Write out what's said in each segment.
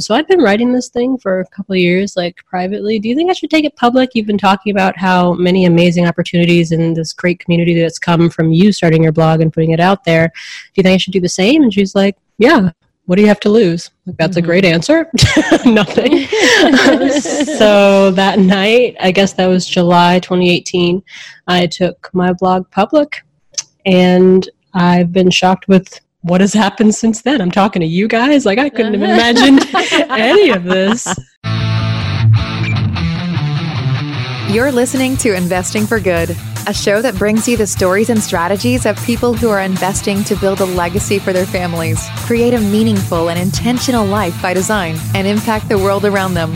So I've been writing this thing for a couple of years, like privately. Do you think I should take it public? You've been talking about how many amazing opportunities in this great community that's come from you starting your blog and putting it out there. Do you think I should do the same? And she's like, Yeah, what do you have to lose? Like, that's mm-hmm. a great answer. Nothing. so that night, I guess that was July 2018, I took my blog public and I've been shocked with what has happened since then? I'm talking to you guys. Like, I couldn't have imagined any of this. You're listening to Investing for Good, a show that brings you the stories and strategies of people who are investing to build a legacy for their families, create a meaningful and intentional life by design, and impact the world around them.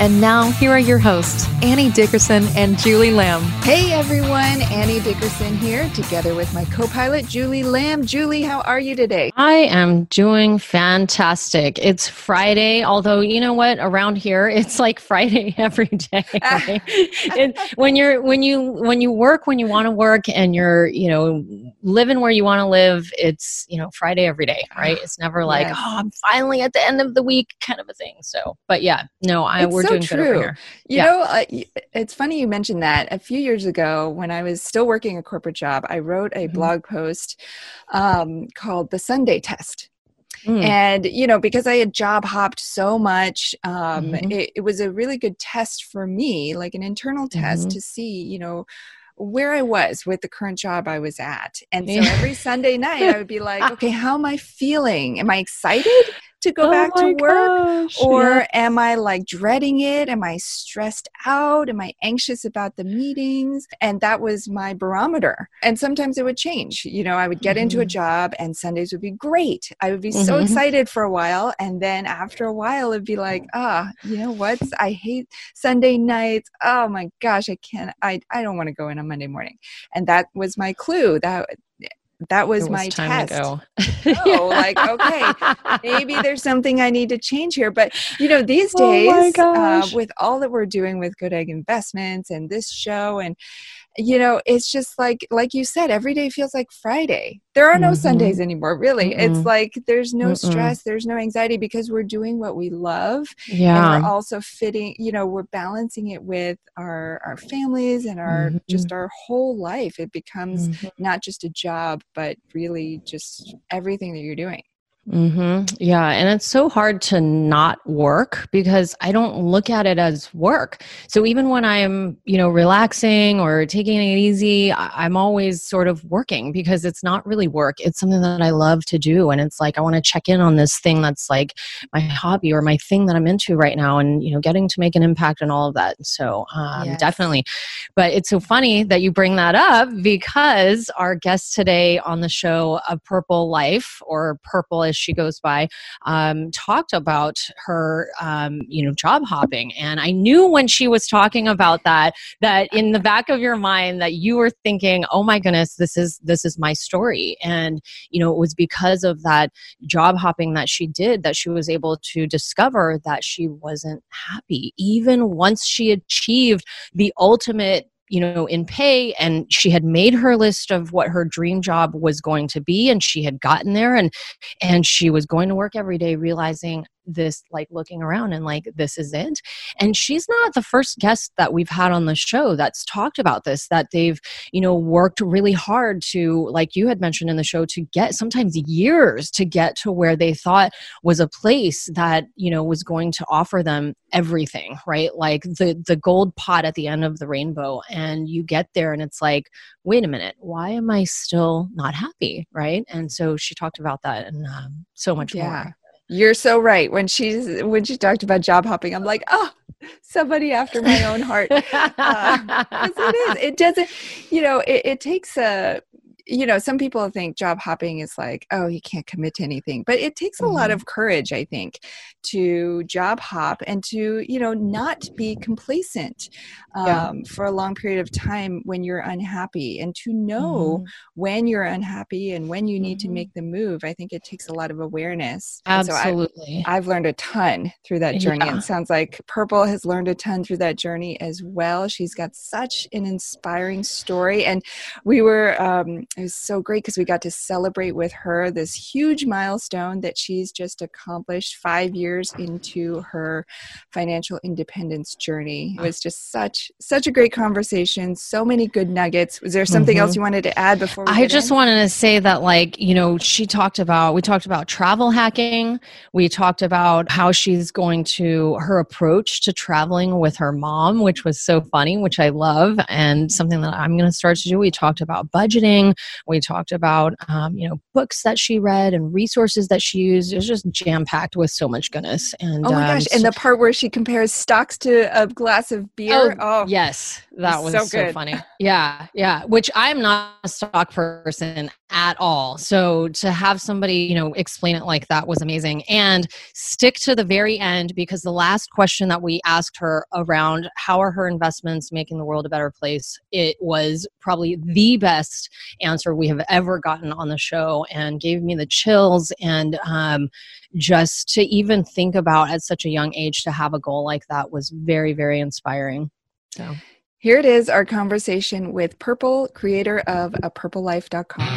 And now, here are your hosts, Annie Dickerson and Julie Lamb. Hey everyone, Annie Dickerson here, together with my co pilot, Julie Lamb. Julie, how are you today? I am doing fantastic. It's Friday, although, you know what, around here, it's like Friday every day. Right? it, when you're, when you, when you work, when you want to work and you're, you know, living where you want to live, it's, you know, Friday every day, right? It's never like, yes. oh, I'm finally at the end of the week kind of a thing. So, but yeah, no, I, it's we're so doing true. You yeah. know, uh, it's funny you mentioned that. A few years ago, when I was still working a corporate job, I wrote a mm-hmm. blog post um, called "The Sunday Test." Mm. And, you know, because I had job hopped so much, um, mm-hmm. it, it, was a really good test for me, like an internal test mm-hmm. to see, you know, where I was with the current job I was at. And so every Sunday night, I would be like, okay, how am I feeling? Am I excited? To go oh back to work? Gosh, or yeah. am I like dreading it? Am I stressed out? Am I anxious about the meetings? And that was my barometer. And sometimes it would change. You know, I would get mm-hmm. into a mm-hmm. job and Sundays would be great. I would be mm-hmm. so excited for a while. And then after a while, it'd be like, ah, oh, you know what? I hate Sunday nights. Oh my gosh, I can't, I, I don't want to go in on Monday morning. And that was my clue that that was, was my test. oh, like okay, maybe there's something I need to change here. But you know, these oh days, oh uh, with all that we're doing with Good Egg Investments and this show, and you know it's just like like you said every day feels like friday there are no mm-hmm. sundays anymore really mm it's like there's no Mm-mm. stress there's no anxiety because we're doing what we love yeah and we're also fitting you know we're balancing it with our our families and our mm-hmm. just our whole life it becomes mm-hmm. not just a job but really just everything that you're doing Mm-hmm. Yeah. And it's so hard to not work because I don't look at it as work. So even when I'm, you know, relaxing or taking it easy, I'm always sort of working because it's not really work. It's something that I love to do. And it's like, I want to check in on this thing that's like my hobby or my thing that I'm into right now and, you know, getting to make an impact and all of that. So um, yes. definitely. But it's so funny that you bring that up because our guest today on the show of Purple Life or Purple as she goes by, um, talked about her, um, you know, job hopping. And I knew when she was talking about that, that in the back of your mind that you were thinking, oh my goodness, this is, this is my story. And, you know, it was because of that job hopping that she did that she was able to discover that she wasn't happy. Even once she achieved the ultimate you know in pay and she had made her list of what her dream job was going to be and she had gotten there and and she was going to work every day realizing this like looking around and like this is it and she's not the first guest that we've had on the show that's talked about this that they've you know worked really hard to like you had mentioned in the show to get sometimes years to get to where they thought was a place that you know was going to offer them everything right? Like the the gold pot at the end of the rainbow and you get there and it's like wait a minute why am i still not happy? Right? And so she talked about that and um, so much yeah. more you're so right. When she's when she talked about job hopping, I'm like, oh, somebody after my own heart. Uh, it is. It doesn't. You know, it, it takes a you know, some people think job hopping is like, oh, you can't commit to anything. But it takes a mm-hmm. lot of courage, I think, to job hop and to, you know, not be complacent um, yeah. for a long period of time when you're unhappy and to know mm-hmm. when you're unhappy and when you need mm-hmm. to make the move. I think it takes a lot of awareness. Absolutely. So I've, learned a ton through that journey. Yeah. And sounds like Purple has learned a ton through that journey as well. She's got such an inspiring story. And we were, um, it was so great because we got to celebrate with her this huge milestone that she's just accomplished five years into her financial independence journey. It was just such such a great conversation. So many good nuggets. Was there something mm-hmm. else you wanted to add before? I just in? wanted to say that, like you know, she talked about we talked about travel hacking. We talked about how she's going to her approach to traveling with her mom, which was so funny, which I love, and something that I'm going to start to do. We talked about budgeting we talked about, um, you know, books that she read and resources that she used. It was just jam packed with so much goodness. And oh my gosh! Um, and the part where she compares stocks to a glass of beer. Oh, oh yes, that was so, so funny. Yeah, yeah. Which I'm not a stock person at all. So to have somebody, you know, explain it like that was amazing. And stick to the very end because the last question that we asked her around how are her investments making the world a better place, it was probably the best answer we have ever gotten on the show and gave me the chills and um, just to even think about at such a young age to have a goal like that was very, very inspiring. So here it is our conversation with Purple, creator of a purplelife.com.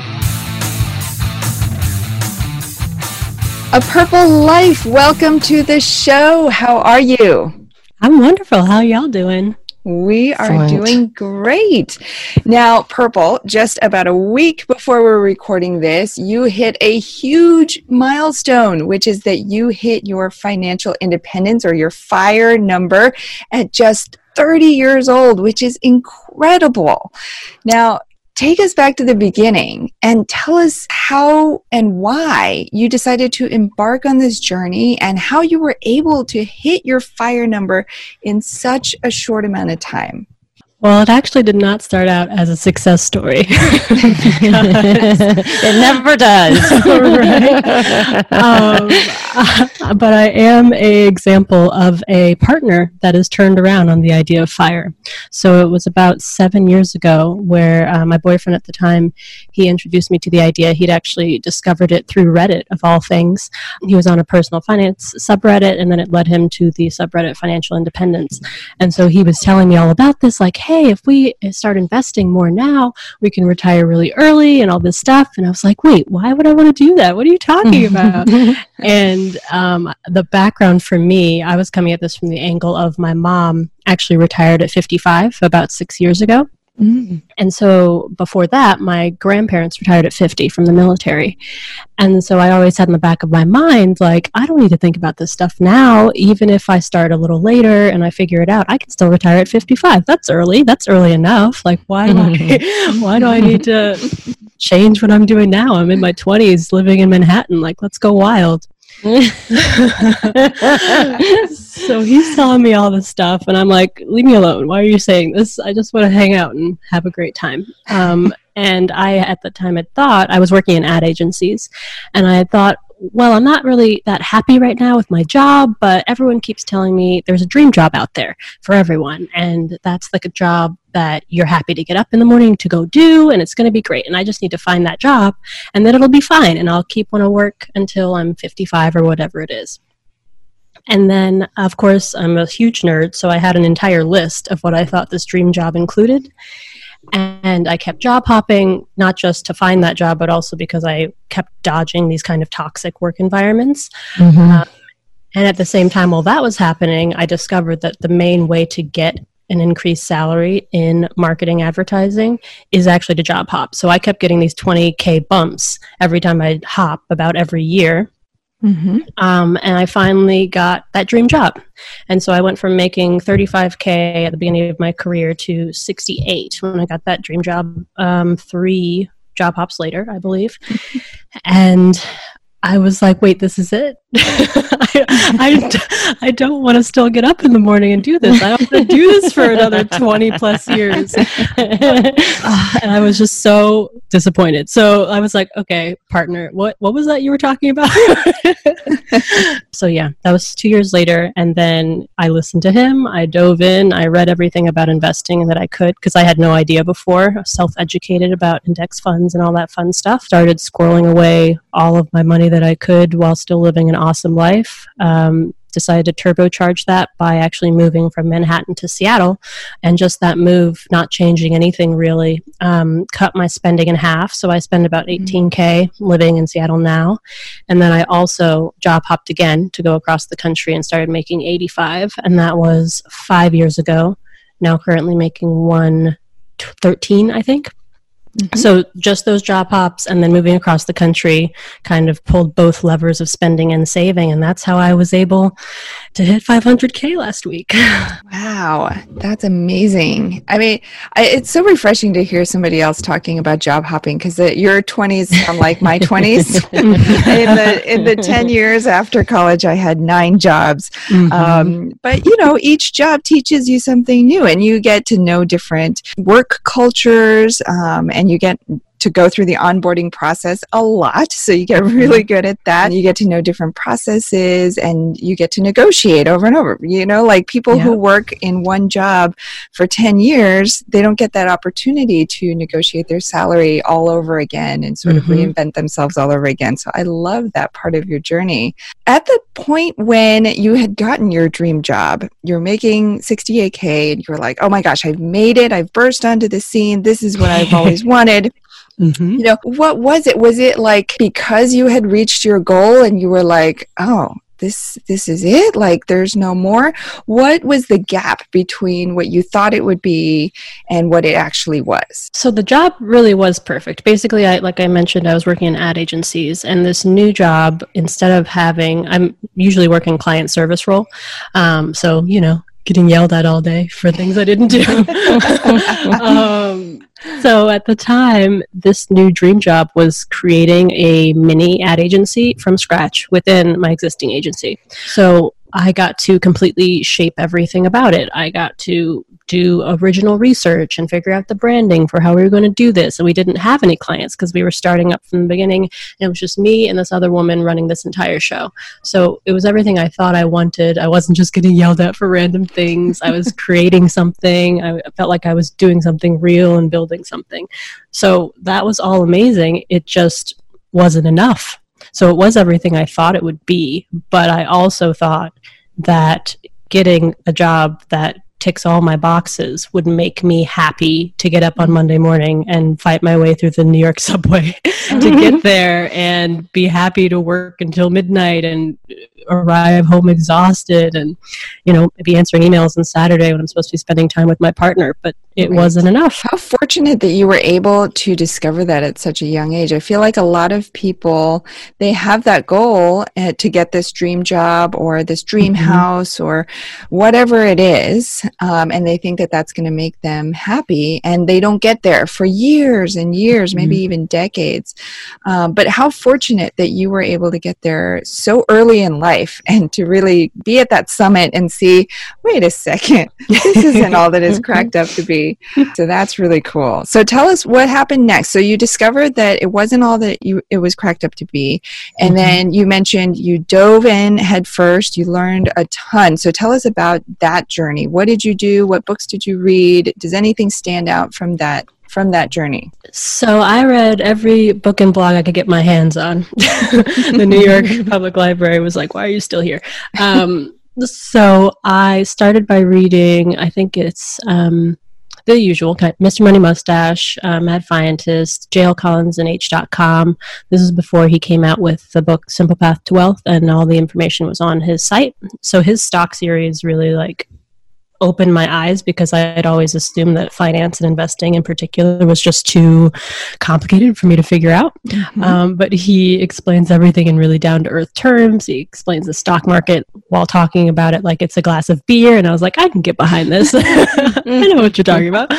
A Purple Life, welcome to the show. How are you? I'm wonderful. How y'all doing? We are doing great. Now, Purple, just about a week before we're recording this, you hit a huge milestone, which is that you hit your financial independence or your FIRE number at just 30 years old, which is incredible. Now, take us back to the beginning and tell us how and why you decided to embark on this journey and how you were able to hit your fire number in such a short amount of time. Well, it actually did not start out as a success story. it never does. um, but I am a example of a partner that has turned around on the idea of fire. So it was about seven years ago where uh, my boyfriend at the time, he introduced me to the idea. He'd actually discovered it through Reddit, of all things. He was on a personal finance subreddit, and then it led him to the subreddit Financial Independence. And so he was telling me all about this, like, hey, if we start investing more now, we can retire really early and all this stuff. And I was like, wait, why would I want to do that? What are you talking about? and um, the background for me, I was coming at this from the angle of my mom actually retired at 55 about six years ago. Mm. And so before that, my grandparents retired at 50 from the military. And so I always had in the back of my mind, like, I don't need to think about this stuff now. Even if I start a little later and I figure it out, I can still retire at 55. That's early. That's early enough. Like, why do I, why do I need to change what I'm doing now? I'm in my 20s living in Manhattan. Like, let's go wild. so he's telling me all this stuff, and I'm like, leave me alone. Why are you saying this? I just want to hang out and have a great time. Um, and I, at the time, had thought I was working in ad agencies, and I had thought, well, I'm not really that happy right now with my job, but everyone keeps telling me there's a dream job out there for everyone. And that's like a job that you're happy to get up in the morning to go do, and it's going to be great. And I just need to find that job, and then it'll be fine. And I'll keep on to work until I'm 55 or whatever it is. And then, of course, I'm a huge nerd, so I had an entire list of what I thought this dream job included. And I kept job hopping, not just to find that job, but also because I kept dodging these kind of toxic work environments. Mm-hmm. Um, and at the same time, while that was happening, I discovered that the main way to get an increased salary in marketing advertising is actually to job hop. So I kept getting these 20K bumps every time I hop about every year. Mm-hmm. Um, and I finally got that dream job. And so I went from making 35K at the beginning of my career to 68 when I got that dream job um, three job hops later, I believe. and I was like, wait, this is it? I, I, I, don't want to still get up in the morning and do this. I don't want to do this for another 20 plus years. and I was just so disappointed. So I was like, okay, partner, what, what was that you were talking about? so yeah, that was two years later. And then I listened to him. I dove in. I read everything about investing that I could because I had no idea before. Self educated about index funds and all that fun stuff. Started squirreling away all of my money that I could while still living an awesome life. Um, decided to turbocharge that by actually moving from Manhattan to Seattle. And just that move, not changing anything really, um, cut my spending in half. So I spend about 18K mm-hmm. living in Seattle now. And then I also job hopped again to go across the country and started making 85. And that was five years ago. Now currently making 113, I think. Mm-hmm. So just those job hops and then moving across the country kind of pulled both levers of spending and saving. And that's how I was able to hit 500K last week. wow. That's amazing. I mean, I, it's so refreshing to hear somebody else talking about job hopping because your 20s sound like my 20s. in, the, in the 10 years after college, I had nine jobs. Mm-hmm. Um, but, you know, each job teaches you something new and you get to know different work cultures um, and you get to go through the onboarding process a lot. So you get really mm-hmm. good at that. You get to know different processes and you get to negotiate over and over. You know, like people yeah. who work in one job for 10 years, they don't get that opportunity to negotiate their salary all over again and sort mm-hmm. of reinvent themselves all over again. So I love that part of your journey. At the point when you had gotten your dream job, you're making 68K and you're like, oh my gosh, I've made it. I've burst onto the scene. This is what I've always wanted. Mm-hmm. You know, what was it? Was it like because you had reached your goal and you were like, oh, this this is it? Like there's no more? What was the gap between what you thought it would be and what it actually was? So the job really was perfect. Basically i like i mentioned i was working in ad agencies and this new job instead of having i'm usually working client service role. Um, so you know getting yelled at all day for things i didn't do. Um, so at the time, this new dream job was creating a mini ad agency from scratch within my existing agency. So I got to completely shape everything about it. I got to do original research and figure out the branding for how we were going to do this. And we didn't have any clients because we were starting up from the beginning. And it was just me and this other woman running this entire show. So it was everything I thought I wanted. I wasn't just getting yelled at for random things. I was creating something. I felt like I was doing something real and building something. So that was all amazing. It just wasn't enough. So it was everything I thought it would be. But I also thought that getting a job that ticks all my boxes would make me happy to get up on Monday morning and fight my way through the New York subway to get there and be happy to work until midnight and arrive home exhausted and you know be answering emails on Saturday when I'm supposed to be spending time with my partner but it right. wasn't enough. How fortunate that you were able to discover that at such a young age. I feel like a lot of people they have that goal uh, to get this dream job or this dream mm-hmm. house or whatever it is um, and they think that that's going to make them happy and they don't get there for years and years maybe mm-hmm. even decades. Um, but how fortunate that you were able to get there so early in life and to really be at that summit and see wait a second this isn't all that is cracked up to be. So that's really cool. So tell us what happened next. So you discovered that it wasn't all that you it was cracked up to be and mm-hmm. then you mentioned you dove in head first. You learned a ton. So tell us about that journey. What did you do what books did you read does anything stand out from that from that journey? So I read every book and blog I could get my hands on. the New York Public Library was like, "Why are you still here?" Um, so I started by reading. I think it's um, the usual Mr. Money Mustache, uh, Mad Fientist, JL Collins, and H.com. This is before he came out with the book Simple Path to Wealth, and all the information was on his site. So his stock series really like opened my eyes because I had always assumed that finance and investing in particular was just too complicated for me to figure out. Mm-hmm. Um, but he explains everything in really down to earth terms. He explains the stock market while talking about it like it's a glass of beer. And I was like, I can get behind this. I know what you're talking about.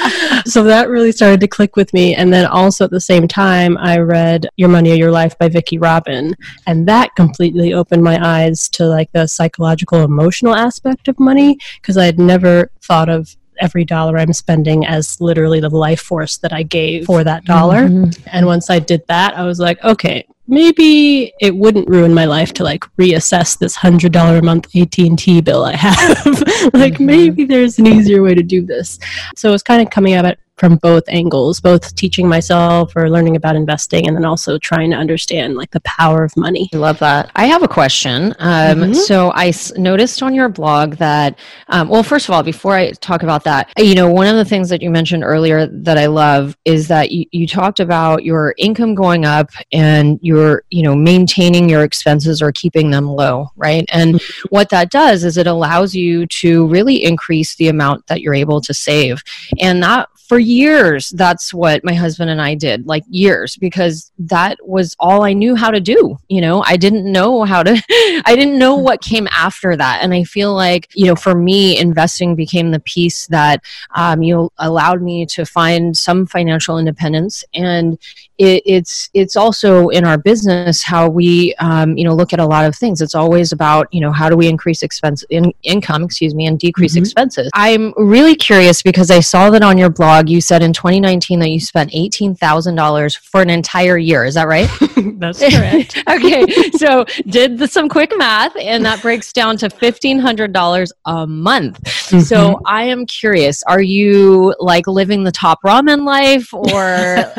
So that really started to click with me. And then also at the same time, I read Your Money or Your Life by Vicki Robin. And that completely opened my eyes to like the psychological, emotional aspect of money because I had never never thought of every dollar I'm spending as literally the life force that I gave for that dollar. Mm-hmm. And once I did that, I was like, okay, maybe it wouldn't ruin my life to like reassess this hundred dollar a month AT&T bill I have. like mm-hmm. maybe there's an easier way to do this. So it was kind of coming at it from both angles, both teaching myself or learning about investing, and then also trying to understand like the power of money. I love that. I have a question. Um, mm-hmm. So I s- noticed on your blog that, um, well, first of all, before I talk about that, you know, one of the things that you mentioned earlier that I love is that you, you talked about your income going up and you're, you know, maintaining your expenses or keeping them low, right? And mm-hmm. what that does is it allows you to really increase the amount that you're able to save. And that for years that's what my husband and I did like years because that was all I knew how to do you know? I didn't know how to I didn't know what came after that. And I feel like you know for me investing became the piece that um, you know allowed me to find some financial independence. And it, it's it's also in our business how we um, you know look at a lot of things. It's always about you know how do we increase expense in, income excuse me and decrease mm-hmm. expenses. I'm really curious because I saw that on your blog blog, you said in 2019 that you spent $18,000 for an entire year. Is that right? That's correct. okay. So did the, some quick math, and that breaks down to $1,500 a month. Mm-hmm. So I am curious are you like living the top ramen life or? the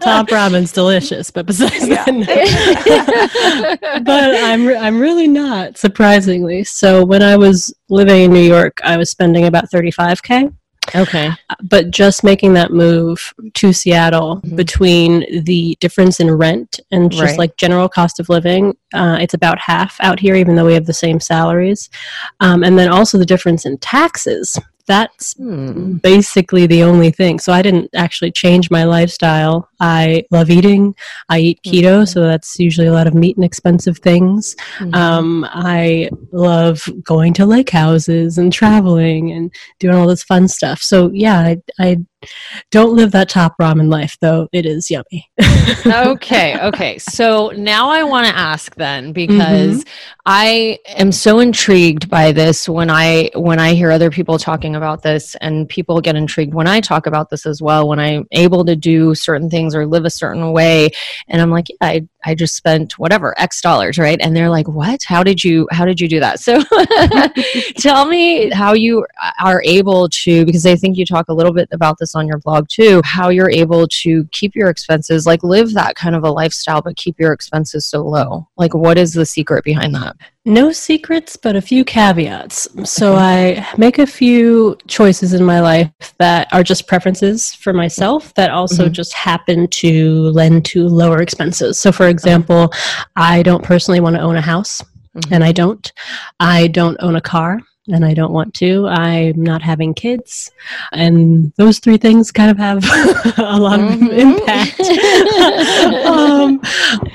top ramen's delicious, but besides yeah. that, no. but I'm, I'm really not, surprisingly. So when I was living in New York, I was spending about 35K. Okay. But just making that move to Seattle mm-hmm. between the difference in rent and just right. like general cost of living, uh, it's about half out here, even though we have the same salaries. Um, and then also the difference in taxes that's hmm. basically the only thing. So I didn't actually change my lifestyle. I love eating. I eat keto, mm-hmm. so that's usually a lot of meat and expensive things. Mm-hmm. Um, I love going to lake houses and traveling and doing all this fun stuff. So yeah, I, I don't live that top ramen life, though it is yummy. okay, okay. So now I want to ask then because mm-hmm. I am so intrigued by this when I when I hear other people talking about this and people get intrigued when I talk about this as well when I'm able to do certain things or live a certain way and I'm like, yeah, I I just spent whatever X dollars, right? And they're like, "What? How did you how did you do that?" So tell me how you are able to because I think you talk a little bit about this on your blog too, how you're able to keep your expenses like live that kind of a lifestyle but keep your expenses so low. Like what is the secret behind that? No secrets, but a few caveats. So I make a few choices in my life that are just preferences for myself that also mm-hmm. just happen to lend to lower expenses. So, for example, I don't personally want to own a house, mm-hmm. and I don't. I don't own a car and I don't want to. I'm not having kids. And those three things kind of have a lot mm-hmm. of impact um,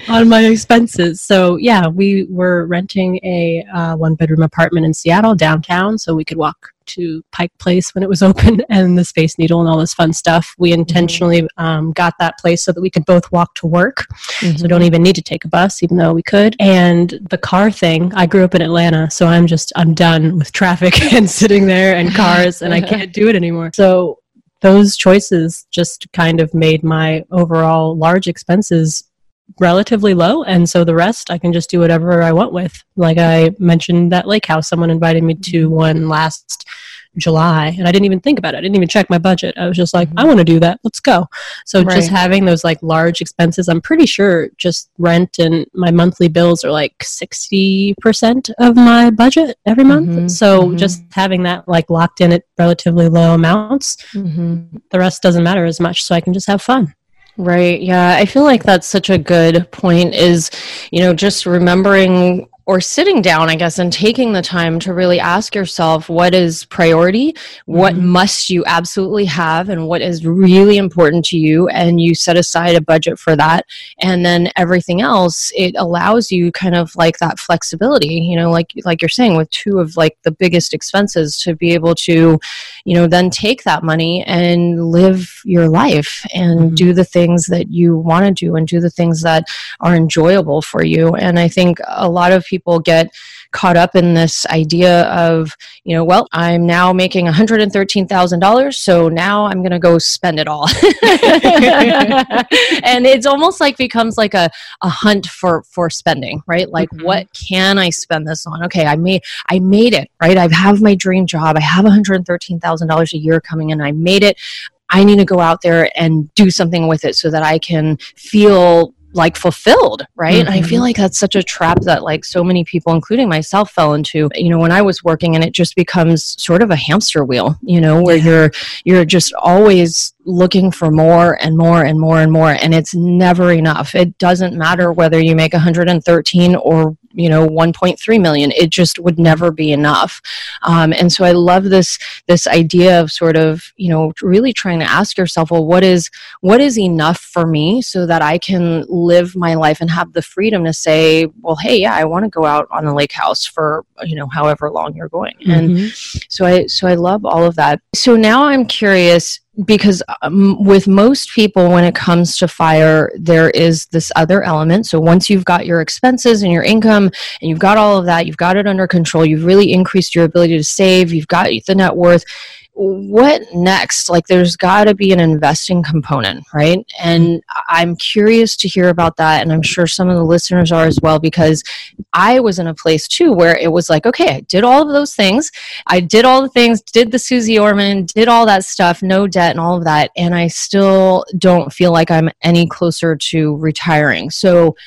on my expenses. So, yeah, we were renting a uh, one bedroom apartment in Seattle downtown so we could walk to Pike Place when it was open and the Space Needle and all this fun stuff. We mm-hmm. intentionally mm-hmm. um, got that place so that we could both walk to work. Mm-hmm. So don't even need to take a bus, even though we could. And the car thing, I grew up in Atlanta, so I'm just, I'm done with traffic and sitting there and cars, and I can't do it anymore. So those choices just kind of made my overall large expenses relatively low and so the rest i can just do whatever i want with like i mentioned that lake house someone invited me to mm-hmm. one last july and i didn't even think about it i didn't even check my budget i was just like mm-hmm. i want to do that let's go so right. just having those like large expenses i'm pretty sure just rent and my monthly bills are like 60% of my budget every month mm-hmm. so mm-hmm. just having that like locked in at relatively low amounts mm-hmm. the rest doesn't matter as much so i can just have fun Right. Yeah. I feel like that's such a good point is, you know, just remembering or sitting down, I guess, and taking the time to really ask yourself what is priority, what mm-hmm. must you absolutely have, and what is really important to you. And you set aside a budget for that. And then everything else, it allows you kind of like that flexibility, you know, like like you're saying, with two of like the biggest expenses to be able to, you know, then take that money and live your life and mm-hmm. do the things that you want to do and do the things that are enjoyable for you. And I think a lot of people people get caught up in this idea of, you know, well, I'm now making $113,000, so now I'm going to go spend it all. and it's almost like becomes like a, a hunt for for spending, right? Like mm-hmm. what can I spend this on? Okay, I made I made it, right? I have my dream job. I have $113,000 a year coming in. I made it. I need to go out there and do something with it so that I can feel like fulfilled right mm-hmm. and i feel mm-hmm. like that's such a trap that like so many people including myself fell into you know when i was working and it just becomes sort of a hamster wheel you know where yeah. you're you're just always looking for more and more and more and more and it's never enough it doesn't matter whether you make 113 or you know 1.3 million. It just would never be enough. Um, and so i love this this idea of sort of you know really trying to ask yourself well what is what is enough for me so that i can live my life and have the freedom to say well hey yeah i want to go out on the lake house for you know however long you're going. Mm-hmm. and so i so i love all of that. So now i'm curious because um, with most people when it comes to fire there is this other element. So once you've got your expenses and your income and you've got all of that you've got it under control you've really increased your ability to save you've got the net worth what next? Like, there's got to be an investing component, right? And I'm curious to hear about that. And I'm sure some of the listeners are as well, because I was in a place too where it was like, okay, I did all of those things. I did all the things, did the Suze Orman, did all that stuff, no debt and all of that. And I still don't feel like I'm any closer to retiring. So,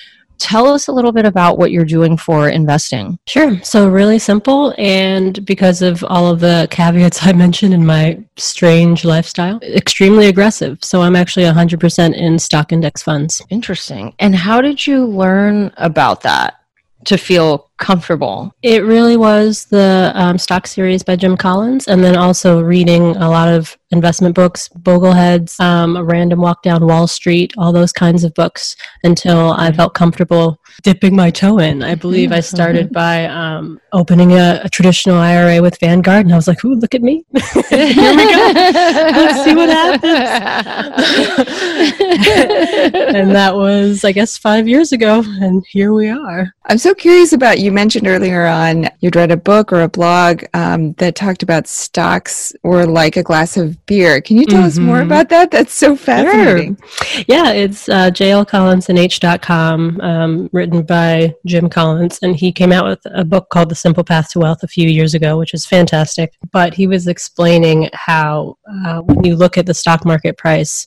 tell us a little bit about what you're doing for investing. Sure. So, really simple. And because of all of the caveats I mentioned in my strange lifestyle, extremely aggressive. So, I'm actually 100% in stock index funds. Interesting. And how did you learn about that? To feel comfortable? It really was the um, stock series by Jim Collins, and then also reading a lot of investment books, Bogleheads, um, A Random Walk Down Wall Street, all those kinds of books until I felt comfortable dipping my toe in. I believe I started by um, opening a, a, traditional IRA with Vanguard, and I was like, "Ooh, look at me! Here we go. Let's see what happens." and that was, I guess, five years ago, and here we are. I'm so curious about you mentioned earlier on you'd read a book or a blog um, that talked about stocks or like a glass of beer. Can you tell mm-hmm. us more mm-hmm. about that? That's so fascinating. Sure. Yeah, it's uh, jlcollinsnh.com, um, written by Jim Collins, and he came out with a book called The Simple Path to Wealth a few years ago, which is fantastic. But he was explaining how uh, when you look at the stock market price,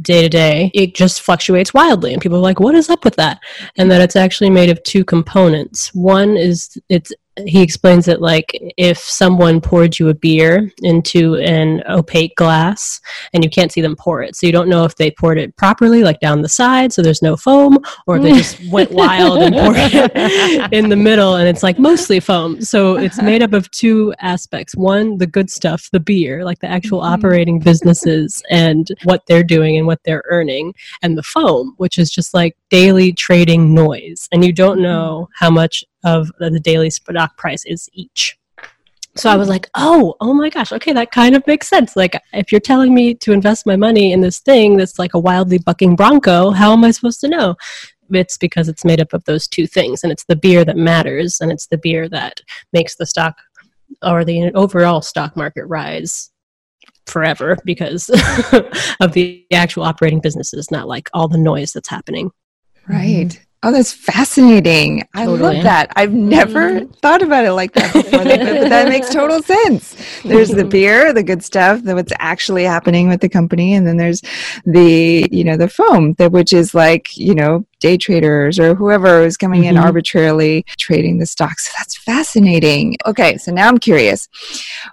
day to day, it just fluctuates wildly. And people are like, what is up with that? And that it's actually made of two components. One is it's he explains it like if someone poured you a beer into an opaque glass and you can't see them pour it so you don't know if they poured it properly like down the side so there's no foam or if they just went wild and poured it in the middle and it's like mostly foam so it's made up of two aspects one the good stuff the beer like the actual mm-hmm. operating businesses and what they're doing and what they're earning and the foam which is just like daily trading noise and you don't mm-hmm. know how much of the daily stock price is each. So I was like, oh, oh my gosh, okay, that kind of makes sense. Like, if you're telling me to invest my money in this thing that's like a wildly bucking bronco, how am I supposed to know? It's because it's made up of those two things, and it's the beer that matters, and it's the beer that makes the stock or the overall stock market rise forever because of the actual operating businesses, not like all the noise that's happening. Right. Mm-hmm. Oh, that's fascinating. Totally. I love that. I've never mm-hmm. thought about it like that before, but that makes total sense. There's the beer, the good stuff, the what's actually happening with the company, and then there's the, you know, the foam, that which is like, you know, day traders or whoever is coming mm-hmm. in arbitrarily trading the stocks. So that's fascinating. Okay, so now I'm curious.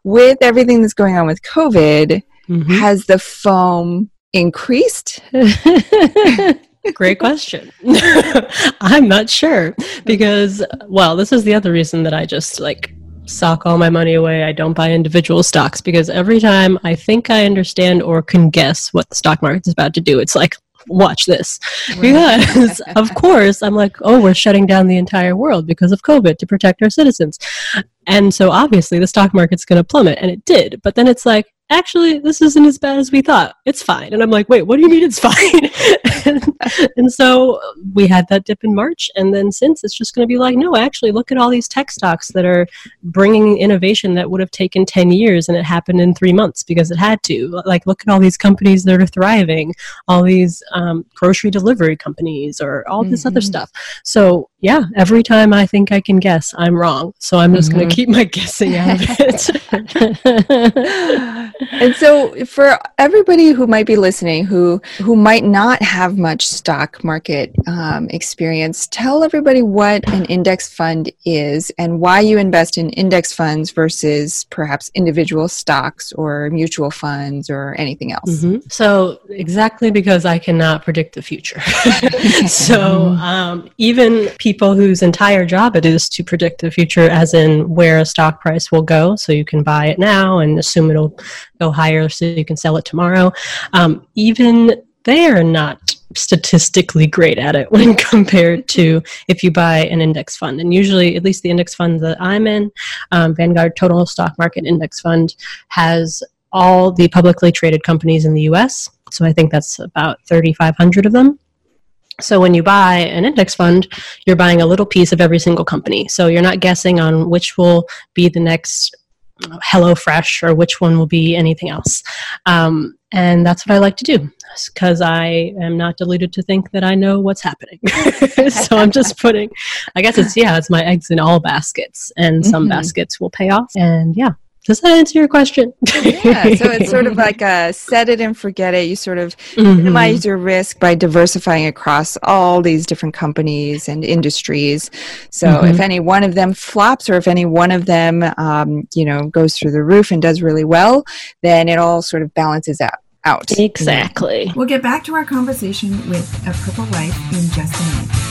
With everything that's going on with COVID, mm-hmm. has the foam increased? Great question. I'm not sure because, well, this is the other reason that I just like sock all my money away. I don't buy individual stocks because every time I think I understand or can guess what the stock market is about to do, it's like, watch this. Right. Because, of course, I'm like, oh, we're shutting down the entire world because of COVID to protect our citizens. And so obviously the stock market's going to plummet, and it did. But then it's like, actually, this isn't as bad as we thought. It's fine. And I'm like, wait, what do you mean it's fine? and, and, so we had that dip in March. And then since it's just going to be like, no, actually, look at all these tech stocks that are bringing innovation that would have taken 10 years and it happened in three months because it had to. Like, look at all these companies that are thriving, all these um, grocery delivery companies, or all this mm-hmm. other stuff. So, yeah, every time I think I can guess, I'm wrong. So I'm just mm-hmm. going to keep my guessing out of it. and so, for everybody who might be listening, who who might not have much stock market um, experience, tell everybody what an index fund is and why you invest in index funds versus perhaps individual stocks or mutual funds or anything else. Mm-hmm. So, exactly because I cannot predict the future. so, um, even people whose entire job it is to predict the future, as in where a stock price will go, so you can buy it now and assume it'll go higher so you can sell it tomorrow. Um, even they are not statistically great at it when compared to if you buy an index fund. And usually, at least the index fund that I'm in, um, Vanguard Total Stock Market Index Fund, has all the publicly traded companies in the US. So I think that's about 3,500 of them. So when you buy an index fund, you're buying a little piece of every single company. So you're not guessing on which will be the next HelloFresh or which one will be anything else. Um, and that's what I like to do because I am not deluded to think that I know what's happening. so I'm just putting, I guess it's, yeah, it's my eggs in all baskets, and some mm-hmm. baskets will pay off. And yeah, does that answer your question? yeah, so it's sort of like a set it and forget it. You sort of mm-hmm. minimize your risk by diversifying across all these different companies and industries. So mm-hmm. if any one of them flops, or if any one of them, um, you know, goes through the roof and does really well, then it all sort of balances out. Out. Exactly. We'll get back to our conversation with a purple life in just a minute.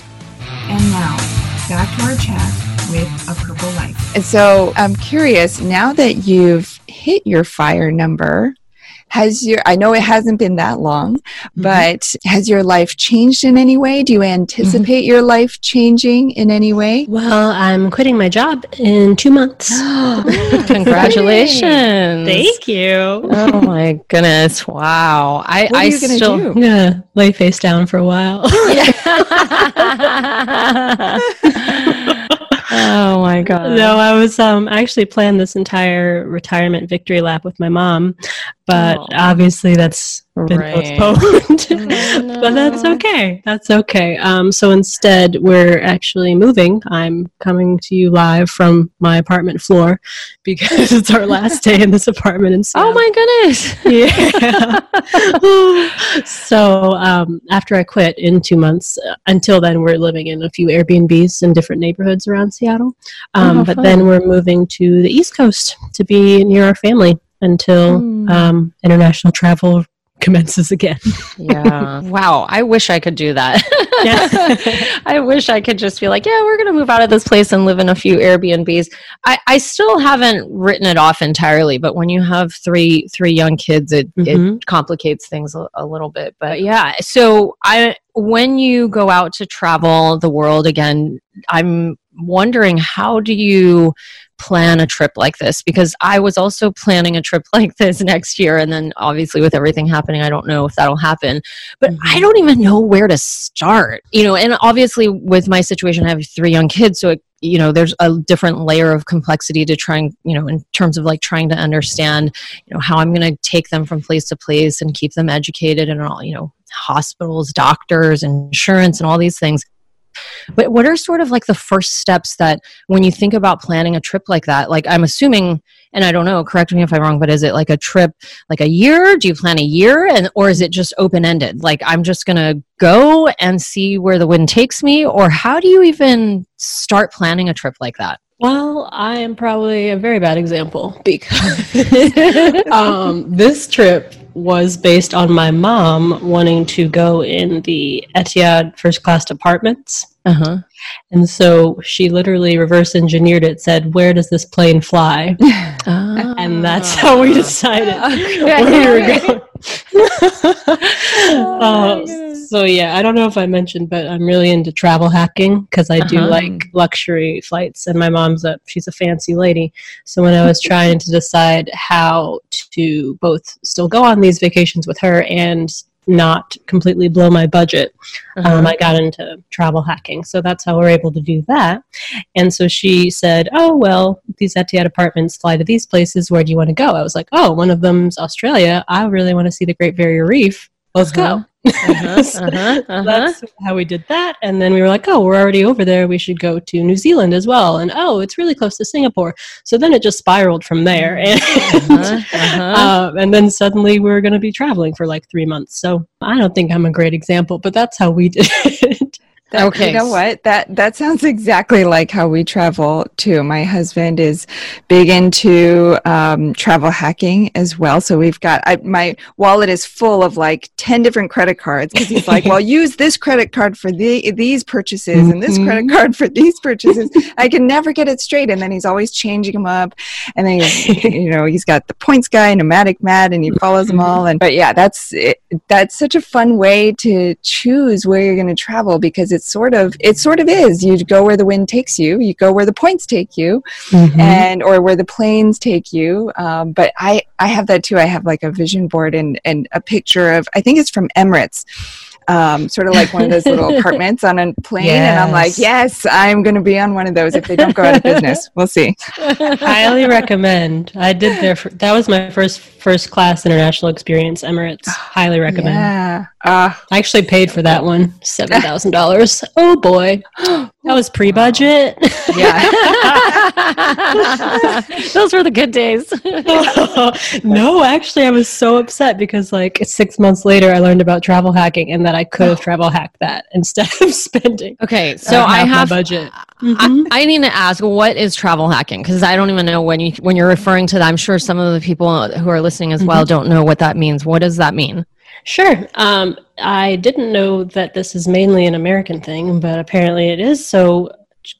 And now, back to our chat with a purple life. And so I'm curious now that you've hit your fire number, has your i know it hasn't been that long mm-hmm. but has your life changed in any way? Do you anticipate mm-hmm. your life changing in any way? Well i'm quitting my job in two months. Congratulations. Thank you. Oh my goodness. Wow. I what are you I still do? yeah lay face down for a while. Oh my god. No i was um I actually planned this entire retirement victory lap with my mom but oh. obviously that's been right. postponed. no. but that's okay. That's okay. Um, so instead, we're actually moving. I'm coming to you live from my apartment floor because it's our last day in this apartment. In oh my goodness! yeah. so um, after I quit in two months, uh, until then, we're living in a few Airbnbs in different neighborhoods around Seattle. Um, Oh, but fun. then we're moving to the East Coast to be near our family until Hmm. um, international travel commences again. Yeah. wow. I wish I could do that. Yeah. I wish I could just be like, yeah, we're going to move out of this place and live in a few Airbnbs. I, I still haven't written it off entirely, but when you have three three young kids, it, Mhm. it complicates things a, a little bit. But yeah, so I when you go out to travel the world again, I'm wondering how do you plan a trip like this because I was also planning a trip like this next year. And then obviously with everything happening I don't know if that'll happen but I mm-hmm. don't even know where to start you know and obviously with my situation I have three young kids. So it, you know there's a different layer of complexity to trying you know in terms of like trying to understand you know how I'm going to take them from place to place and keep them educated and all you know hospitals doctors insurance and all these things but what are sort of like the first steps that when you think about planning a trip like that like i'm assuming and i don't know correct me if i'm wrong but is it like a trip like a year? Do you plan a year? And or is it just open ended like i'm just going to go and see where the wind takes me? Or how do you even start planning a trip like that? Well, I am probably a very bad example because um, this trip was based on my mom wanting to go in the Etihad first class apartments. Uh-huh And so she literally reverse engineered it, said, Where does this plane fly? And that's how we decided where we were going. Uh, so, yeah, I don't know if I mentioned, but I'm really into travel hacking because I do Uh-huh. like luxury flights. And my mom's a she's a fancy lady. So, when I was trying to decide how to both still go on these vacations with her and not completely blow my budget, Uh-huh. um, I got into travel hacking. So that's how we're able to do that. And so she said, Oh, well, these Etihad apartments fly to these places. Where do you want to go? I was like, Oh, one of them's Australia. I really want to see the Great Barrier Reef. Let's Uh-huh. go. Uh-huh, So uh-huh, uh-huh. That's how we did that. And then we were like, oh, we're already over there. We should go to New Zealand as well. And oh, it's really close to Singapore. So then it just spiraled from there. And, Uh-huh, uh-huh. um, and then suddenly we are going to be traveling for like three months. So I don't think I'm a great example, but that's how we did it. That, Okay. You know what? That that sounds exactly like how we travel too. My husband is big into um, travel hacking as well. So we've got I, my wallet is full of like ten different credit cards because he's like, "Well, use this credit card for the these purchases and this credit card for these purchases." I can never get it straight, and then he's always changing them up. And then you know he's got the points guy, nomadic Matt, and he follows them all. And but yeah, that's it, that's such a fun way to choose where you're going to travel because it's sort of it sort of is. You go where the wind takes you you go where the points take you and or where the planes take you. Um, but i i have that too. I have like a vision board and and a picture of i think it's from emirates um, sort of like one of those little apartments on a plane and i'm like yes. I'm going to be on one of those if they don't go out of business. We'll see. Highly recommend. I did there. For, that was my first first class international experience. Emirates. Highly recommend. yeah uh, I actually paid for that one. Seven thousand dollars. Oh boy, that was pre budget. Yeah, those were the good days. no, actually, I was so upset because like six months later, I learned about travel hacking and that I could have travel hacked that instead of spending. okay, so uh, I half my have budget. I, I need to ask what is travel hacking because I don't even know when you when you're referring to that. I'm sure some of the people who are listening as well don't know what that means. What does that mean? Sure. Um, I didn't know that this is mainly an American thing, but apparently it is. So,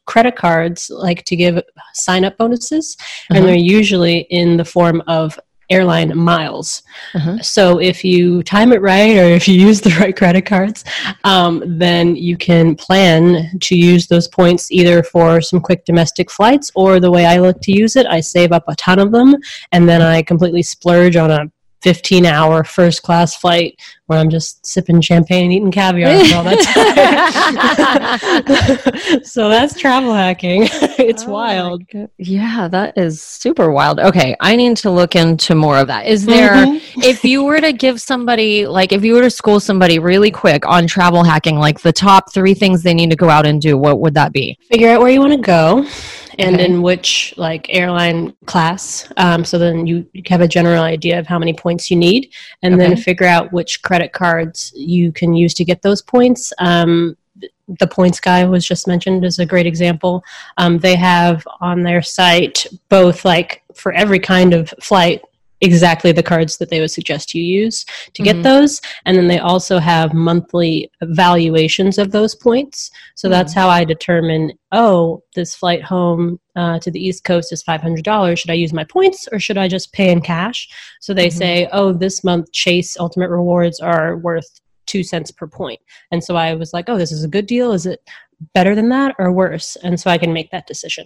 credit cards like to give sign up bonuses, Uh-huh. and they're usually in the form of airline miles. Uh-huh. So, if you time it right or if you use the right credit cards, um, then you can plan to use those points either for some quick domestic flights or the way I look to use it, I save up a ton of them and then I completely splurge on a 15 hour first class flight where I'm just sipping champagne and eating caviar all that time. so that's travel hacking. it's wild. Yeah, that is super wild. Okay, I need to look into more of that. Is there, Mhm. if you were to give somebody, like, if you were to school somebody really quick on travel hacking, like the top three things they need to go out and do, what would that be? Figure out where you want to go and Okay. in which like airline class. Um, so then you, have a general idea of how many points you need and then figure out which credit cards you can use to get those points. Um, the points guy was just mentioned is a great example. Um, they have on their site both like for every kind of flight exactly the cards that they would suggest you use to get mm-hmm. those. And then they also have monthly valuations of those points. So mm-hmm. that's how I determine oh, this flight home uh, to the East Coast is $500. Should I use my points or should I just pay in cash? So they mm-hmm. say, oh, this month Chase Ultimate Rewards are worth two cents per point. And so I was like, oh, this is a good deal. Is it better than that or worse? And so I can make that decision.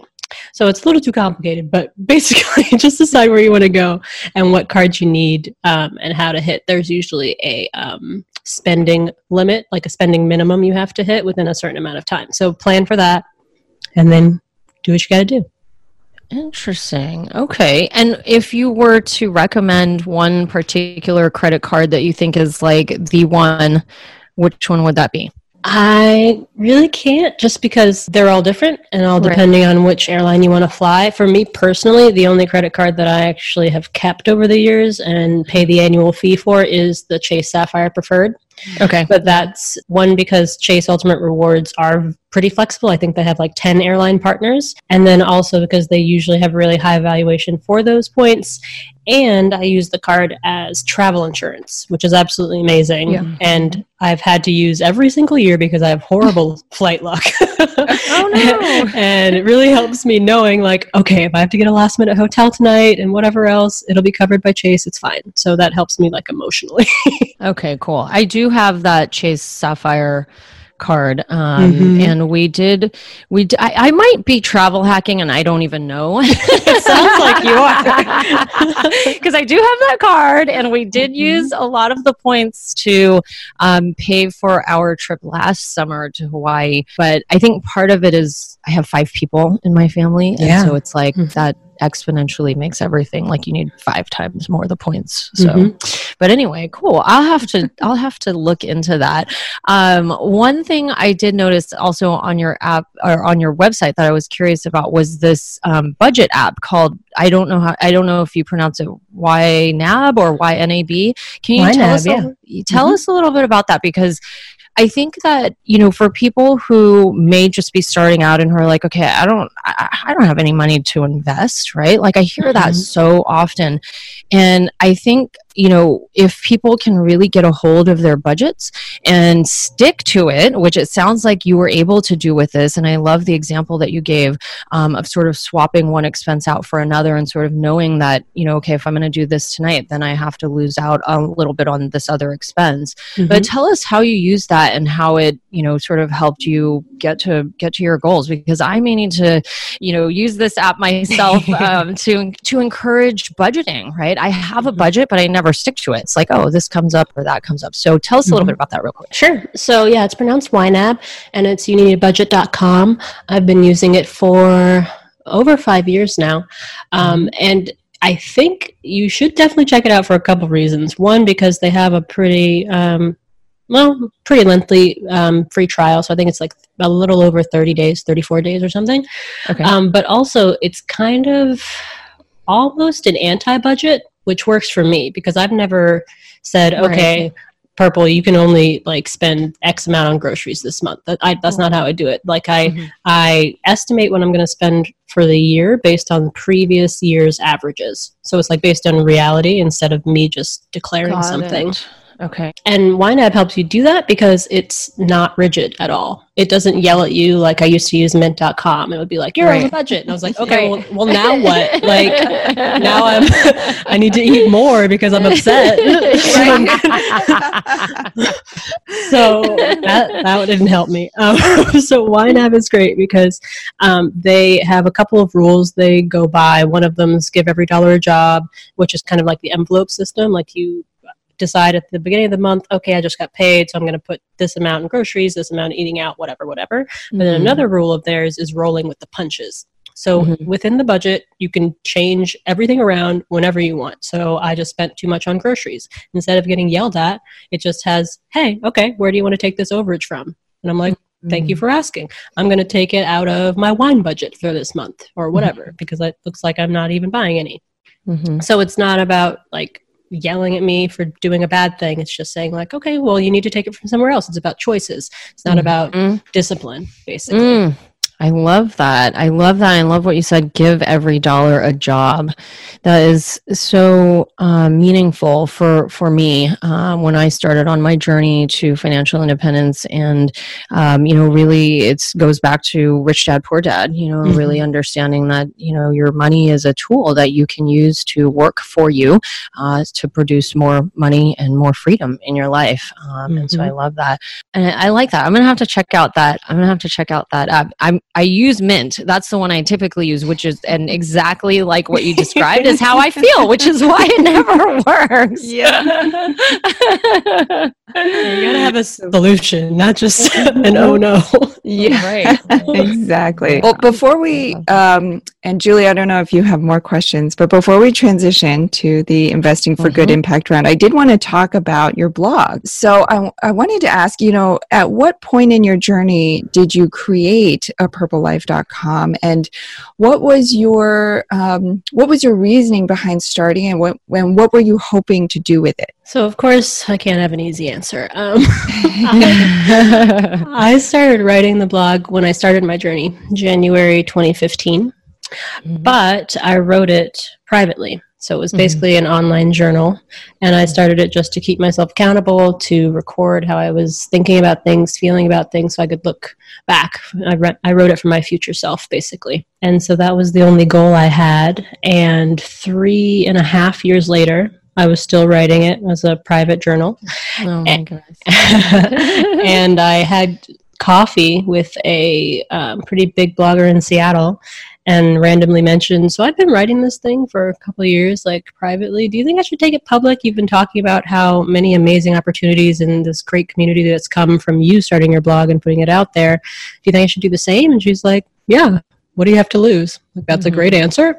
So it's a little too complicated, but basically just decide where you want to go and what cards you need um, and how to hit. There's usually a um, spending limit, like a spending minimum you have to hit within a certain amount of time. So plan for that and then do what you got to do. Interesting. Okay. And if you were to recommend one particular credit card that you think is like the one, which one would that be? I really can't just because they're all different and all depending right. on which airline you want to fly. For me personally, the only credit card that I actually have kept over the years and pay the annual fee for is the Chase Sapphire Preferred. Okay. But that's one because Chase Ultimate Rewards are pretty flexible. I think they have like 10 airline partners. And then also because they usually have really high valuation for those points. And I use the card as travel insurance, which is absolutely amazing. Yeah. And I've had to use every single year because I have horrible flight luck. oh, no. and it really helps me knowing, like, okay, if I have to get a last minute hotel tonight and whatever else, it'll be covered by Chase. It's fine. So that helps me, like, emotionally. okay, cool. I do have that Chase Sapphire card um, mm-hmm. and we did we d- I, I might be travel hacking and i don't even know it sounds like you are because i do have that card and we did mm-hmm. use a lot of the points to um, pay for our trip last summer to hawaii but i think part of it is i have five people in my family yeah. and so it's like mm-hmm. that exponentially makes everything like you need five times more the points so mm-hmm. but anyway cool i'll have to i'll have to look into that um, one thing i did notice also on your app or on your website that i was curious about was this um, budget app called i don't know how i don't know if you pronounce it ynab or ynab can you YNAB, tell us a, yeah. tell mm-hmm. us a little bit about that because I think that you know for people who may just be starting out and who are like, okay, I don't, I, I don't have any money to invest, right? Like I hear mm-hmm. that so often, and I think you know, if people can really get a hold of their budgets and stick to it, which it sounds like you were able to do with this, and I love the example that you gave um, of sort of swapping one expense out for another and sort of knowing that, you know, okay, if I'm going to do this tonight, then I have to lose out a little bit on this other expense. Mm-hmm. But tell us how you use that and how it, you know, sort of helped you get to get to your goals because I may need to, you know, use this app myself um, to to encourage budgeting. Right? I have a budget, but I never stick to it. It's like, oh, this comes up or that comes up. So tell us a little mm-hmm. bit about that real quick. Sure. So yeah, it's pronounced YNAB and it's youneedabudget.com. I've been using it for over five years now. Um, mm-hmm. and I think you should definitely check it out for a couple of reasons. One, because they have a pretty um, well, pretty lengthy um, free trial. So I think it's like a little over 30 days, 34 days or something. Okay. Um, but also, it's kind of almost an anti budget, which works for me because I've never said, okay, right. purple, you can only like spend X amount on groceries this month. That, I, that's not how I do it. Like I, mm-hmm. I estimate what I'm going to spend for the year based on previous year's averages. So it's like based on reality instead of me just declaring Got something. It. Okay. And YNAB helps you do that because it's not rigid at all. It doesn't yell at you like I used to use mint.com. It would be like, you're right. on a budget. And I was like, okay, right. well, well, now what? Like, now I'm, I need to eat more because I'm upset. so that, that didn't help me. Um, so YNAB is great because um, they have a couple of rules they go by. One of them is give every dollar a job, which is kind of like the envelope system. Like you decide at the beginning of the month, okay, I just got paid, so I'm going to put this amount in groceries, this amount eating out, whatever, whatever. Mm-hmm. But then another rule of theirs is rolling with the punches. So mm-hmm. within the budget, you can change everything around whenever you want. So I just spent too much on groceries. Instead of getting yelled at, it just has, hey, okay, where do you want to take this overage from? And I'm like, mm-hmm. thank you for asking. I'm going to take it out of my wine budget for this month or whatever, mm-hmm. because it looks like I'm not even buying any. Mm-hmm. So it's not about like yelling at me for doing a bad thing. It's just saying like, okay, well, you need to take it from somewhere else. It's about choices. It's not about Mm. discipline, basically. Mm, I love that. I love that. I love what you said. Give every dollar a job. That is so uh, meaningful for for me um, when I started on my journey to financial independence, and um, you know, really, it goes back to Rich Dad Poor Dad. You know, really understanding that you know your money is a tool that you can use to work for you uh, to produce more money and more freedom in your life. Um, And so I love that, and I I like that. I'm gonna have to check out that. I'm gonna have to check out that app. I'm I use Mint. That's the one I typically use, which is and exactly like what you described is how I feel, which is why it never works. Yeah. You gotta have a solution, not just an oh no. Yeah, Right. exactly. Well, before we, um, and Julie, I don't know if you have more questions, but before we transition to the Investing for Good Mhm. Impact round, I did want to talk about your blog. So I, I wanted to ask, you know, at what point in your journey did you create a purplelife.com and what was your, um, what was your reasoning behind starting and what, and what were you hoping to do with it? So of course I can't have an easy answer. Um, I started writing the blog when I started my journey, January 2015, but I wrote it privately. So it was Mhm. basically an online journal, and I started it just to keep myself accountable, to record how I was thinking about things, feeling about things, so I could look back. I, re- I wrote it for my future self, basically. And so that was the only goal I had. And three and a half years later, I was still writing it as a private journal. oh my goodness. and I had coffee with a um, pretty big blogger in Seattle and randomly mentioned, So I've been writing this thing for a couple of years, like privately. Do you think I should take it public? You've been talking about how many amazing opportunities in this great community that's come from you starting your blog and putting it out there. Do you think I should do the same? And she's like, Yeah. What do you have to lose? Like, that's a great mm-hmm. answer.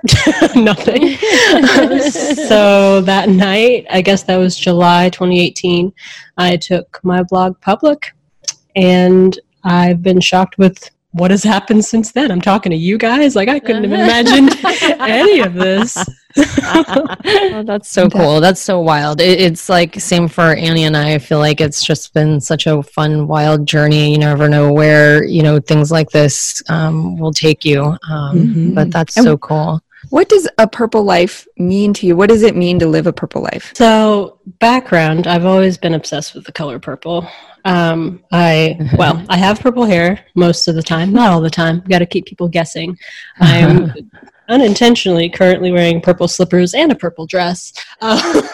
Nothing. so that night, I guess that was July 2018, I took my blog public and I've been shocked with what has happened since then. I'm talking to you guys. Like, I couldn't have imagined any of this. oh, that's so cool. That's so wild. It, it's like same for Annie and I. I feel like it's just been such a fun, wild journey. You never know where you know things like this um, will take you. Um, Mhm. But that's And- so cool. What does a purple life mean to you? What does it mean to live a purple life? So, background I've always been obsessed with the color purple. Um, I, well, I have purple hair most of the time, not all the time. Got to keep people guessing. I'm unintentionally currently wearing purple slippers and a purple dress. Uh,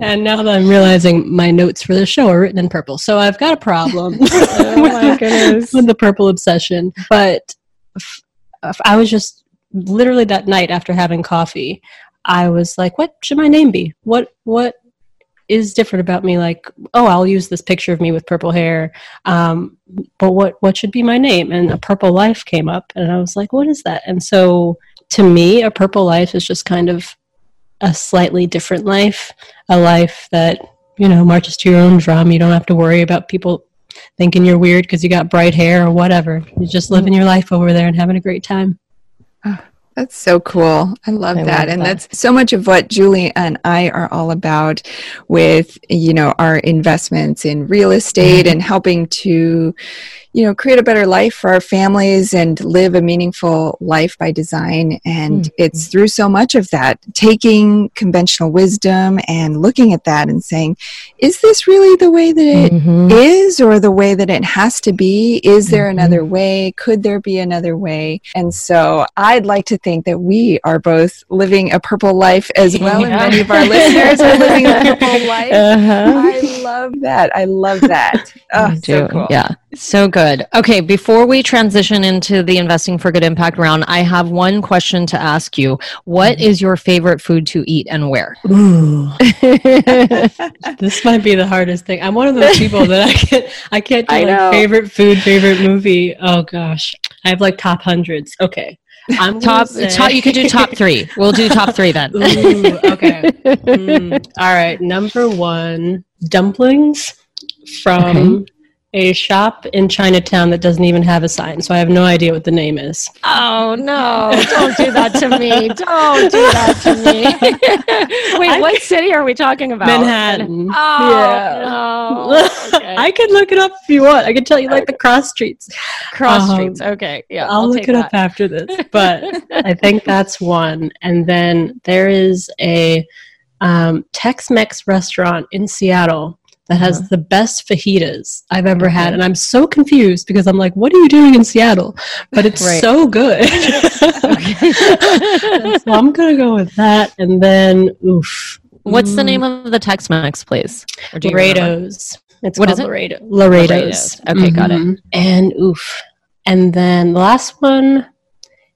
and now that I'm realizing my notes for the show are written in purple. So I've got a problem Oh with the purple obsession. But I was just literally that night after having coffee, I was like, what should my name be? What, what, is different about me? Like oh i'll use this picture of me with purple hair um, but what what should be my name? And a purple life came up and i was like what is that? And so to me a purple life is just kind of a slightly different life a life that you know marches to your own drum. You don't have to worry about people thinking you're weird because you got bright hair or whatever you're just living your life over there and having a great time That's so cool. I love I that. love and that. that's so much of what Julie and I are all about with, you know, our investments in real estate Mm-hmm. and helping to, you know, create a better life for our families and live a meaningful life by design. And Mm-hmm. it's through so much of that, taking conventional wisdom and looking at that and saying, is this really the way that it Mhm. is or the way that it has to be? Is there Mhm. another way? Could there be another way? And so I'd like to think that we are both living a purple life as well, and many of our listeners are living a purple life. Uh-huh. I love that. I love that. Oh, I so do. cool. Yeah, so good. Okay, before we transition into the investing for good impact round, I have one question to ask you. What is your favorite food to eat and where? Ooh. this might be the hardest thing. I'm one of those people that I can't I can't do I like know. favorite food, favorite movie. Oh gosh. I have like top hundreds. Okay. I'm top, top. You could do top three. We'll do top three then. Ooh, okay. Mm, All right. Number one, dumplings from a shop in Chinatown that doesn't even have a sign, so I have no idea what the name is. Oh no! Don't do that to me! Don't do that to me! Wait, what city are we talking about? Manhattan. Oh Yeah. no! Okay. I could look it up if you want. I can tell you like the cross streets. Cross Um, streets. Okay, yeah, I'll, look take it that. up after this. But I think that's one. And then there is a um, Tex-Mex restaurant in Seattle that has Uh-huh. the best fajitas I've ever had, and I'm so confused because I'm like, "What are you doing in Seattle?" But it's Right. so good. so I'm gonna go with that, and then oof. What's the Mm, name of the place? Do you remember? Laredo's. It's What is it? Laredo. Laredo's. Laredo's. Okay, got it. Mhm. And oof. And then the last one,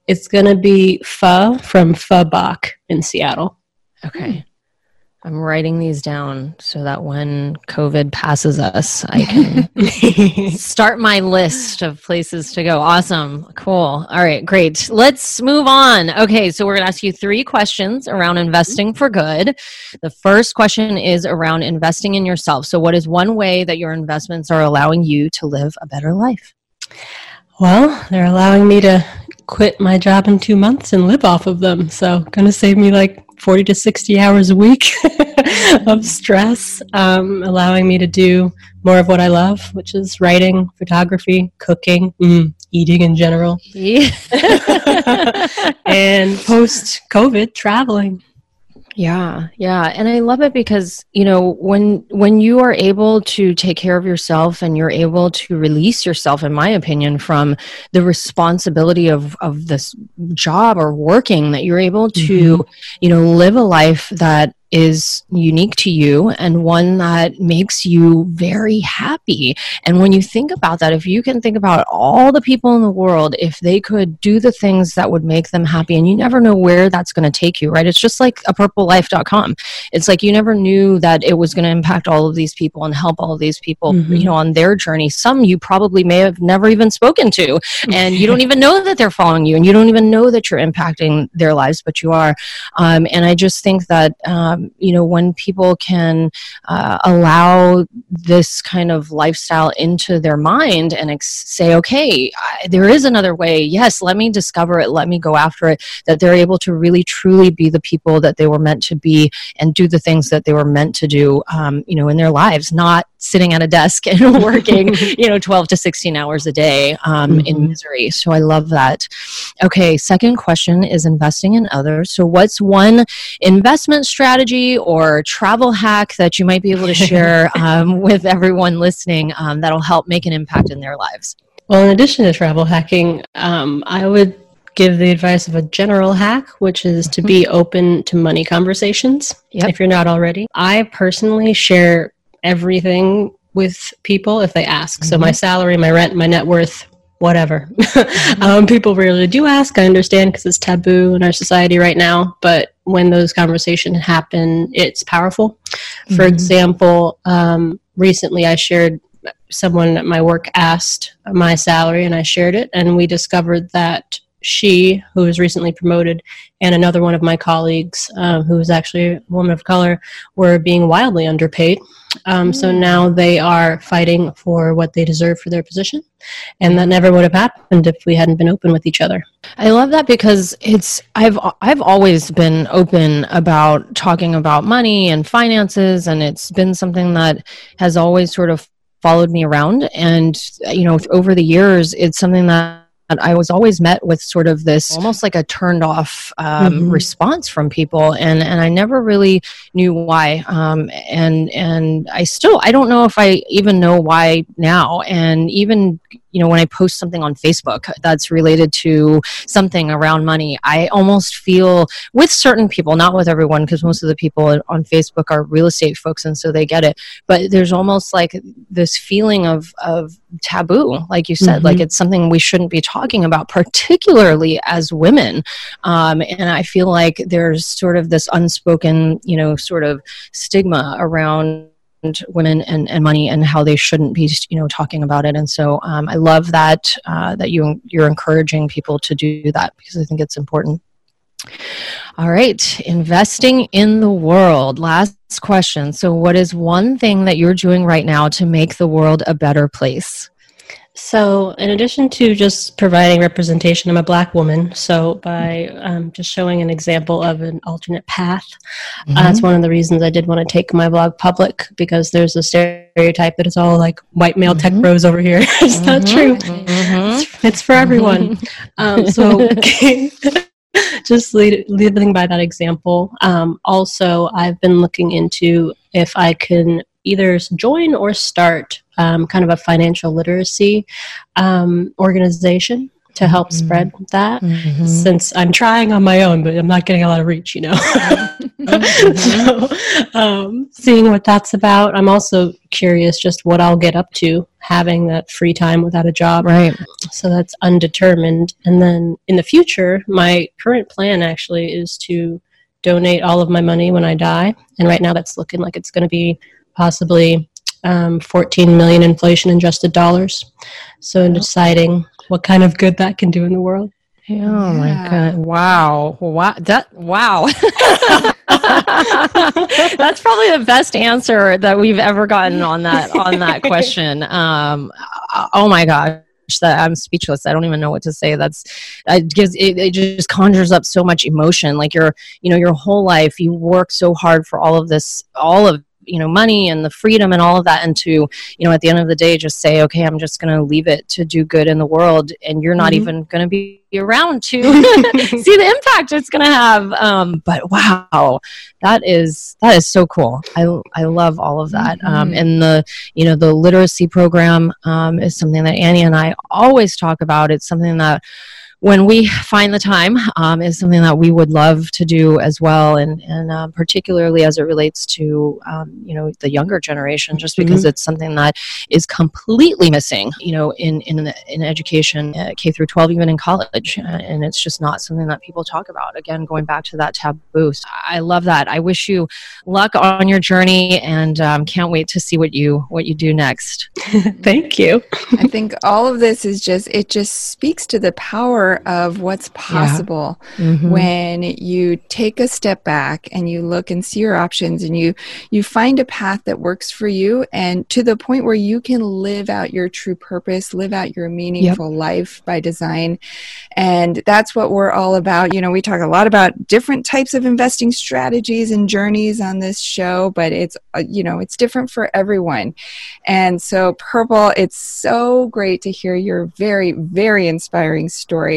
it's gonna be pho from Pho Bac in Seattle. Okay. I'm writing these down so that when COVID passes us, I can start my list of places to go. Awesome. Cool. All right, great. Let's move on. Okay, so we're going to ask you three questions around mm-hmm. investing for good. The first question is around investing in yourself. So, what is one way that your investments are allowing you to live a better life? well, they're allowing me to quit my job in two months and live off of them. So gonna save me like 40 to 60 hours a week of stress, um, allowing me to do more of what I love, which is writing, photography, cooking, mm, eating in general. and post COVID traveling. Yeah, yeah, and I love it because you know when when you are able to take care of yourself and you're able to release yourself, in my opinion, from the responsibility of of this job or working, that you're able to mm-hmm. you know live a life that is unique to you and one that makes you very happy. And when you think about that, if you can think about all the people in the world, if they could do the things that would make them happy, and you never know where that's going to take you, right? It's just like a purplelife.com. It's like you never knew that it was going to impact all of these people and help all of these people, Mhm. you know, on their journey. Some you probably may have never even spoken to, and you don't even know that they're following you, and you don't even know that you're impacting their lives, but you are. Um, and I just think that, um, you know, when people can uh, allow this kind of lifestyle into their mind and ex- say, okay, I, there is another way. Yes, let me discover it. Let me go after it. That they're able to really, truly be the people that they were meant to be and do the things that they were meant to do, um, you know, in their lives, not sitting at a desk and working, you know, 12 to 16 hours a day um, in Mhm. misery. So I love that. Okay, second question is investing in others. So, what's one investment strategy or travel hack that you might be able to share um, with everyone listening um, that'll help make an impact in their lives? Well, in addition to travel hacking, um, I would give the advice of a general hack, which is to be open to money conversations Yep. if you're not already. I personally share everything with people if they ask. So, my salary, my rent, my net worth, whatever. um, people rarely do ask. I understand because it's taboo in our society right now. But when those conversations happen, it's powerful. For Mhm. example, um, recently I shared someone at my work asked my salary and I shared it and we discovered that she who was recently promoted and another one of my colleagues um, who was actually a woman of color were being wildly underpaid. Um, so now they are fighting for what they deserve for their position and that never would have happened if we hadn't been open with each other. I love that because it's I've I've always been open about talking about money and finances and it's been something that has always sort of followed me around. And you know over the years it's something that I was always met with sort of this almost like a turned off um, Mhm. response from people, and and I never really knew why. Um, and and I still I don't know if I even know why now. And even you know when I post something on Facebook that's related to something around money, I almost feel with certain people, not with everyone, because most of the people on Facebook are real estate folks, and so they get it. But there's almost like this feeling of of taboo, like you said, like Mhm. it's something we shouldn't be talking about, particularly as women. Um, and I feel like there's sort of this unspoken, you know, sort of stigma around women and, and money and how they shouldn't be you know talking about it and so um, i love that uh, that you you're encouraging people to do that because i think it's important All right, investing in the world. Last question. So, what is one thing that you're doing right now to make the world a better place? So, in addition to just providing representation, I'm a black woman. So, by um, just showing an example of an alternate path, mm-hmm. uh, that's one of the reasons I did want to take my blog public because there's a stereotype that it's all like white male mm-hmm. tech bros over here. it's mm-hmm. not true. Mm-hmm. It's, it's, for everyone. um, so, just lead, living by that example. Um, also, I've been looking into if I can either join or start um, kind of a financial literacy um, organization to help mm-hmm. spread that mm-hmm. since I'm trying on my own, but I'm not getting a lot of reach, you know. mm-hmm. so, um, seeing what that's about. I'm also curious just what I'll get up to having that free time without a job. Right. So that's undetermined. And then in the future, my current plan actually is to donate all of my money when I die. And right now that's looking like it's going to be possibly um, 14 million inflation adjusted dollars. So in deciding what kind of good that can do in the world. Oh yeah. my god! Wow! Wow! That wow! That's probably the best answer that we've ever gotten on that on that question. Um, oh my gosh! that I'm speechless. I don't even know what to say. That's it gives it, it just conjures up so much emotion. Like your you know your whole life you work so hard for all of this, all of you know money and the freedom and all of that and to you know at the end of the day just say okay i'm just going to leave it to do good in the world and you're not mm-hmm. even going to be around to see the impact it's going to have um, but wow that is that is so cool i i love all of that um, mm-hmm. um, and the you know the literacy program um, is something that annie and i always talk about it's something that when we find the time um, is something that we would love to do as well. And, and uh, particularly as it relates to um, you know the younger generation just because mm-hmm. it's something that is completely missing you know in in, in education uh, k through 12 even in college. Uh, and it's just not something that people talk about. Again going back to that taboo. I love that. I wish you luck on your journey and um, can't wait to see what you what you do next. Thank you. I think all of this is just it just speaks to the power of what's possible yeah. mm-hmm. when you take a step back and you look and see your options and you you find a path that works for you and to the point where you can live out your true purpose live out your meaningful yep. life by design and that's what we're all about you know we talk a lot about different types of investing strategies and journeys on this show but it's uh, you know it's different for everyone and so purple it's so great to hear your very very inspiring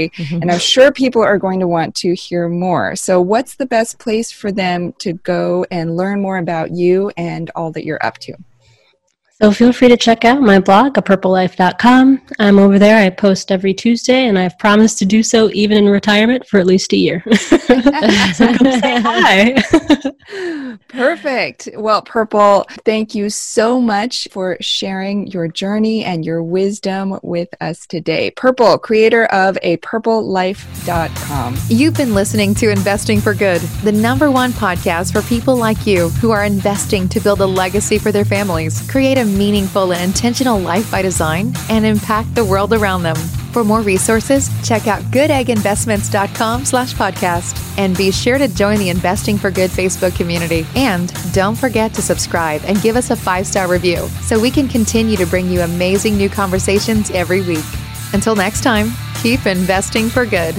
Mm-hmm. And I'm sure people are going to want to hear more. So, what's the best place for them to go and learn more about you and all that you're up to? So feel free to check out my blog, apurplelife.com. I'm over there. I post every Tuesday, and I've promised to do so even in retirement for at least a year. so come say hi. Perfect. Well, Purple, thank you so much for sharing your journey and your wisdom with us today. Purple, creator of a purplelife.com. You've been listening to Investing for Good, the number one podcast for people like you who are investing to build a legacy for their families, create a meaningful and intentional life by design and impact the world around them. For more resources, check out goodegginvestments.com slash podcast and be sure to join the Investing for Good Facebook community. And don't forget to subscribe and give us a five-star review so we can continue to bring you amazing new conversations every week. Until next time, keep investing for good.